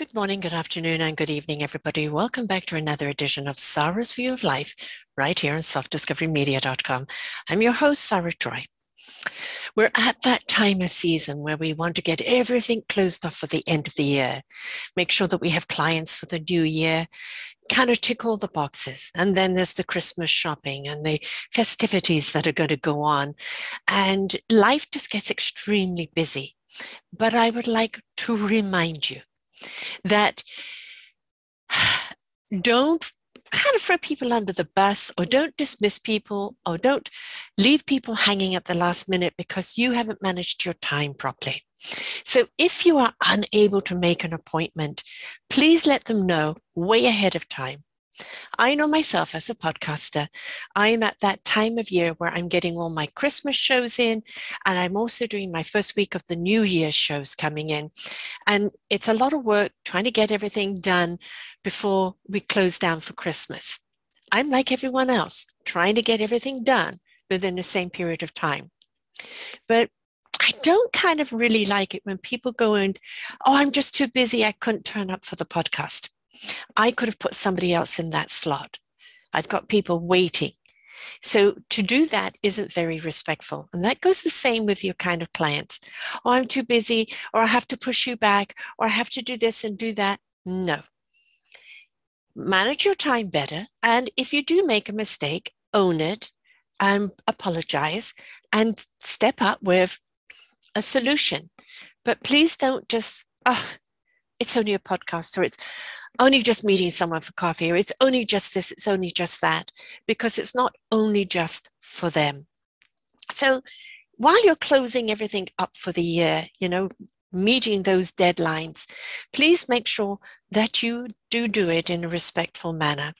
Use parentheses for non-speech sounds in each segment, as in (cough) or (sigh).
Good morning, good afternoon, and good evening, everybody. Welcome back to another edition of Sarah's View of Life right here on selfdiscoverymedia.com. I'm your host, Sarah Troy. We're at that time of season where we want to get everything closed off for the end of the year, make sure that we have clients for the new year, kind of tick all the boxes. And then there's the Christmas shopping and the festivities that are going to go on. And life just gets extremely busy. But I would like to remind you that (sighs) don't kind of throw people under the bus or don't dismiss people or don't leave people hanging at the last minute because you haven't managed your time properly. So if you are unable to make an appointment, please let them know way ahead of time. I know myself as a podcaster, I'm at that time of year where I'm getting all my Christmas shows in, and I'm also doing my first week of the New Year shows coming in. And it's a lot of work trying to get everything done before we close down for Christmas. I'm like everyone else, trying to get everything done within the same period of time. But I don't kind of really like it when people go and, oh, I'm just too busy. I couldn't turn up for the podcast. I could have put somebody else in that slot. I've got people waiting. So to do that isn't very respectful. And that goes the same with your kind of clients. Oh, I'm too busy, or I have to push you back, or I have to do this and do that. No. Manage your time better. And if you do make a mistake, own it and apologize and step up with a solution. But please don't just, oh, it's only a podcast or it's only just meeting someone for coffee, or it's only just this, it's only just that, because it's not only just for them. So while you're closing everything up for the year, you know, meeting those deadlines, please make sure that you do do it in a respectful manner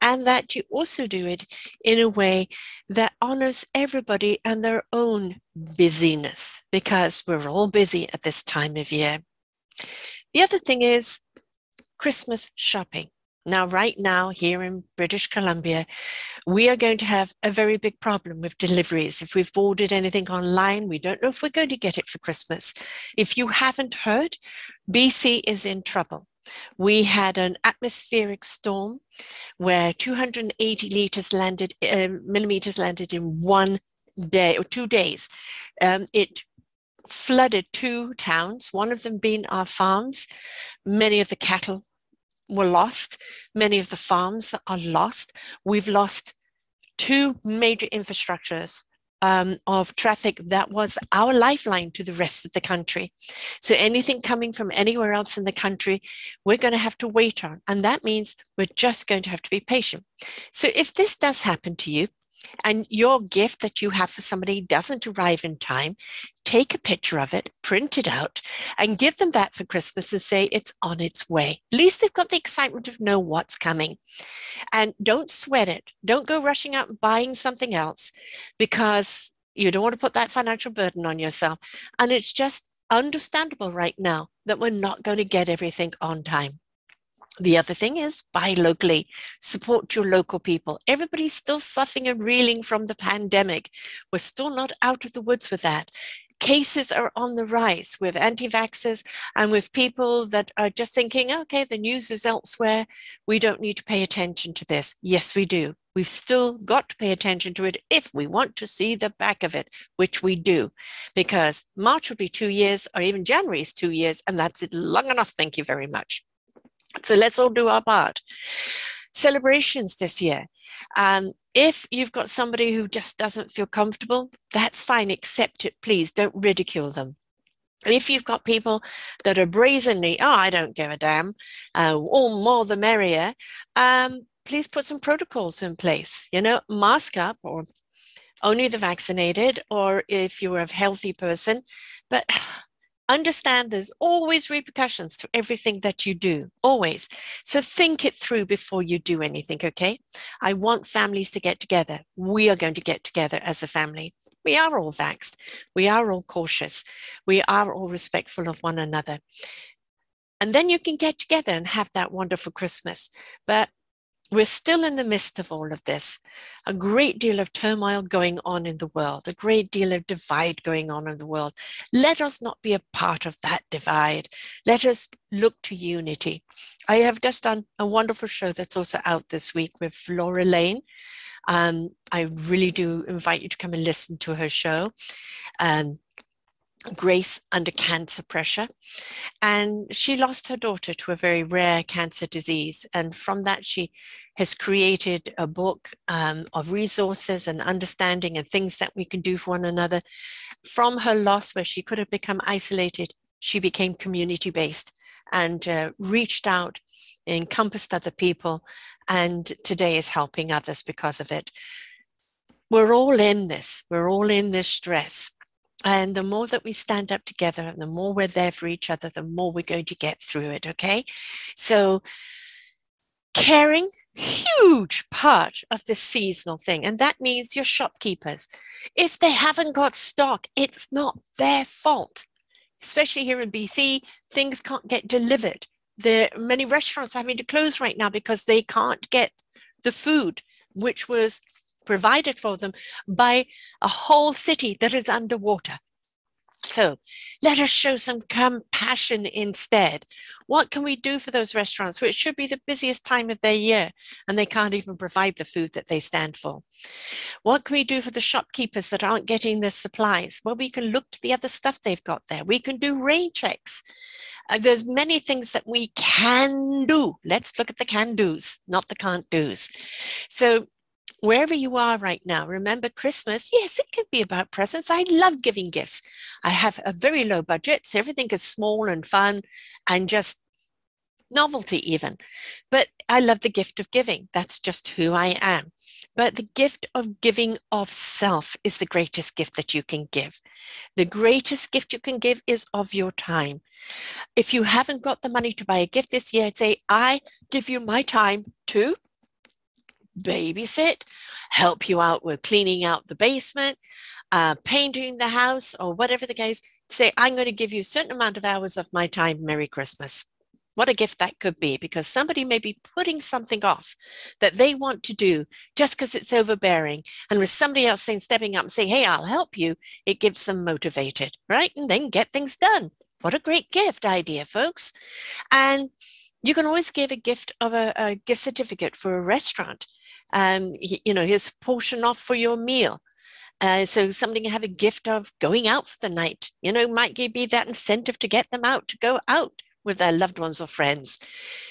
and that you also do it in a way that honors everybody and their own busyness because we're all busy at this time of year. The other thing is Christmas shopping. Now, right now, here in British Columbia, we are going to have a very big problem with deliveries. If we've ordered anything online, we don't know if we're going to get it for Christmas. If you haven't heard, BC is in trouble. We had an atmospheric storm where 280 liters landed, uh, millimeters landed in one day or two days. Um, it flooded two towns, one of them being our farms. Many of the cattle were lost, many of the farms are lost. We've lost two major infrastructures um, of traffic that was our lifeline to the rest of the country. So anything coming from anywhere else in the country, we're going to have to wait on. And that means we're just going to have to be patient. So if this does happen to you, and your gift that you have for somebody doesn't arrive in time, take a picture of it, print it out, and give them that for Christmas and say it's on its way. At least they've got the excitement of know what's coming. And don't sweat it. Don't go rushing out and buying something else because you don't want to put that financial burden on yourself. And it's just understandable right now that we're not going to get everything on time. The other thing is buy locally, support your local people. Everybody's still suffering and reeling from the pandemic. We're still not out of the woods with that. Cases are on the rise with anti vaxxers and with people that are just thinking, okay, the news is elsewhere. We don't need to pay attention to this. Yes, we do. We've still got to pay attention to it if we want to see the back of it, which we do, because March will be two years, or even January is two years, and that's it long enough. Thank you very much. So let's all do our part. Celebrations this year. Um, if you've got somebody who just doesn't feel comfortable, that's fine. Accept it, please. Don't ridicule them. If you've got people that are brazenly, oh, I don't give a damn, uh, all more the merrier, um, please put some protocols in place. You know, mask up or only the vaccinated, or if you're a healthy person. But understand there's always repercussions to everything that you do, always. So think it through before you do anything, okay? I want families to get together. We are going to get together as a family. We are all vaxxed. We are all cautious. We are all respectful of one another. And then you can get together and have that wonderful Christmas. But we're still in the midst of all of this. A great deal of turmoil going on in the world, a great deal of divide going on in the world. Let us not be a part of that divide. Let us look to unity. I have just done a wonderful show that's also out this week with Laura Lane. Um, I really do invite you to come and listen to her show. Um, Grace under cancer pressure. And she lost her daughter to a very rare cancer disease. And from that, she has created a book um, of resources and understanding and things that we can do for one another. From her loss, where she could have become isolated, she became community based and uh, reached out, encompassed other people, and today is helping others because of it. We're all in this, we're all in this stress and the more that we stand up together and the more we're there for each other, the more we're going to get through it. Okay. So, caring, huge part of the seasonal thing. And that means your shopkeepers. If they haven't got stock, it's not their fault. Especially here in BC, things can't get delivered. There are many restaurants having to close right now because they can't get the food, which was provided for them by a whole city that is underwater. So let us show some compassion instead. What can we do for those restaurants, which should be the busiest time of their year, and they can't even provide the food that they stand for? What can we do for the shopkeepers that aren't getting their supplies? Well, we can look to the other stuff they've got there. We can do rain checks. Uh, there's many things that we can do. Let's look at the can do's, not the can't do's. So wherever you are right now, remember Christmas, yes, it can be about presents. I love giving gifts. I have a very low budget, so everything is small and fun and just novelty, even. But I love the gift of giving. That's just who I am. But the gift of giving of self is the greatest gift that you can give. The greatest gift you can give is of your time. If you haven't got the money to buy a gift this year, say, I give you my time to babysit, help you out with cleaning out the basement, uh, painting the house, or whatever the case. Say, I'm going to give you a certain amount of hours of my time. Merry Christmas. What a gift that could be because somebody may be putting something off that they want to do just because it's overbearing. And with somebody else saying, stepping up and saying, Hey, I'll help you, it gives them motivated, right? And then get things done. What a great gift idea, folks. And you can always give a gift of a, a gift certificate for a restaurant. Um, you know, here's a portion off for your meal. Uh, so something you have a gift of going out for the night, you know, might be that incentive to get them out to go out with their loved ones or friends.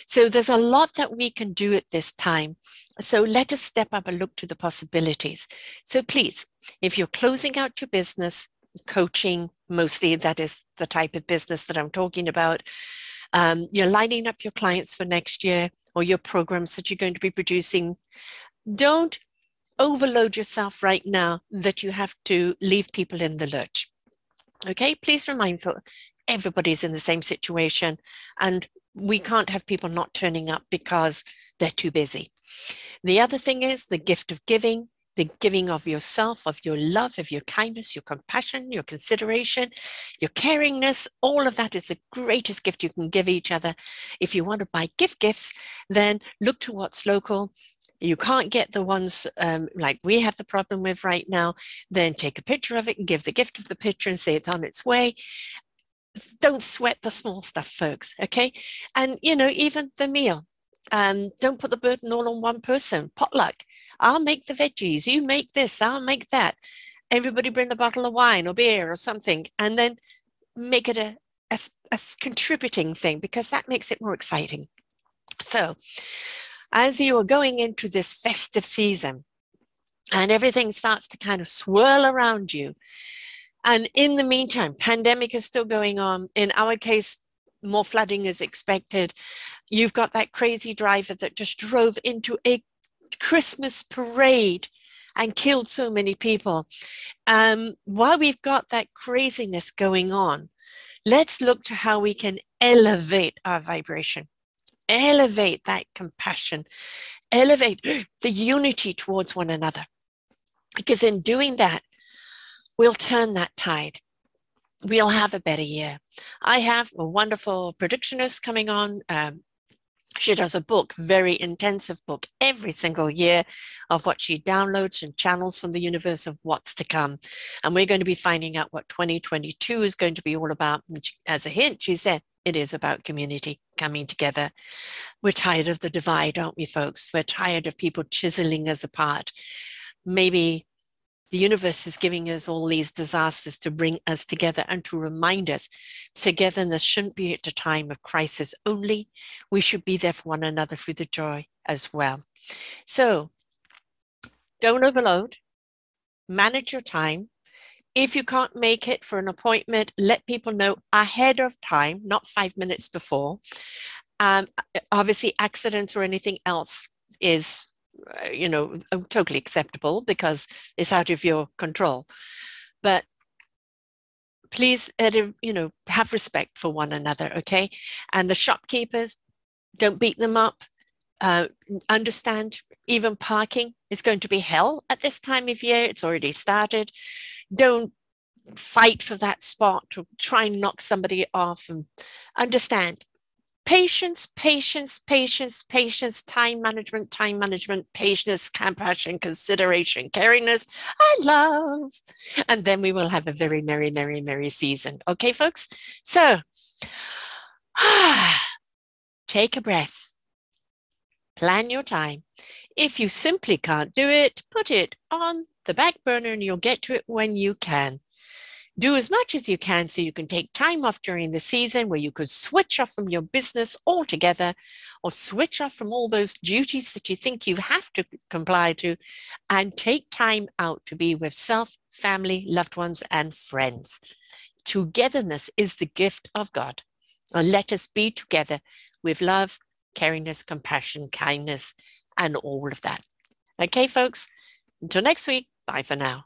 So there's a lot that we can do at this time. So let us step up and look to the possibilities. So please, if you're closing out your business, coaching, mostly that is the type of business that I'm talking about, um, you're lining up your clients for next year or your programs that you're going to be producing. Don't overload yourself right now that you have to leave people in the lurch. Okay, please remind everybody's in the same situation and we can't have people not turning up because they're too busy. The other thing is the gift of giving the giving of yourself, of your love, of your kindness, your compassion, your consideration, your caringness, all of that is the greatest gift you can give each other. If you want to buy gift gifts, then look to what's local. You can't get the ones um, like we have the problem with right now, then take a picture of it and give the gift of the picture and say it's on its way don't sweat the small stuff folks okay and you know even the meal um, don't put the burden all on one person. Potluck. I'll make the veggies. You make this. I'll make that. Everybody bring a bottle of wine or beer or something, and then make it a, a, a contributing thing because that makes it more exciting. So, as you are going into this festive season, and everything starts to kind of swirl around you. And in the meantime, pandemic is still going on. In our case, more flooding is expected. You've got that crazy driver that just drove into a Christmas parade and killed so many people. Um, while we've got that craziness going on, Let's look to how we can elevate our vibration, elevate that compassion, elevate (gasps) the unity towards one another. Because in doing that, we'll turn that tide. We'll have a better year. I have a wonderful predictionist coming on, um, she does a book, very intensive book, every single year of what she downloads and channels from the universe of what's to come. And we're going to be finding out what 2022 is going to be all about. as a hint, she said, it is about community coming together. We're tired of the divide, aren't we, folks? We're tired of people chiseling us apart. Maybe the universe is giving us all these disasters to bring us together and to remind us togetherness shouldn't be at a time of crisis only. We should be there for one another through the joy as well. So don't overload, manage your time. If you can't make it for an appointment, let people know ahead of time, not five minutes before. Um, obviously, accidents or anything else is you know, uh, totally acceptable because it's out of your control. But please, you know, have respect for one another, okay? And the shopkeepers, don't beat them up. Uh, understand even parking is going to be hell at this time of year. It's already started. Don't fight for that spot try and knock somebody off and understand patience, patience, patience, patience, time management, time management, patience, compassion, consideration, caringness, and love. And then we will have a very merry, merry, merry season. Okay, folks? So, (sighs) take a breath, plan your time. If you simply can't do it, put it on the back burner and you'll get to it when you can do as much as you can so you can take time off during the season where you could switch off from your business altogether or switch off from all those duties that you think you have to comply to and take time out to be with self, family, loved ones, and friends. Togetherness is the gift of God. And let us be together with love, caringness, compassion, kindness, and all of that. Okay, folks, until next week, bye for now.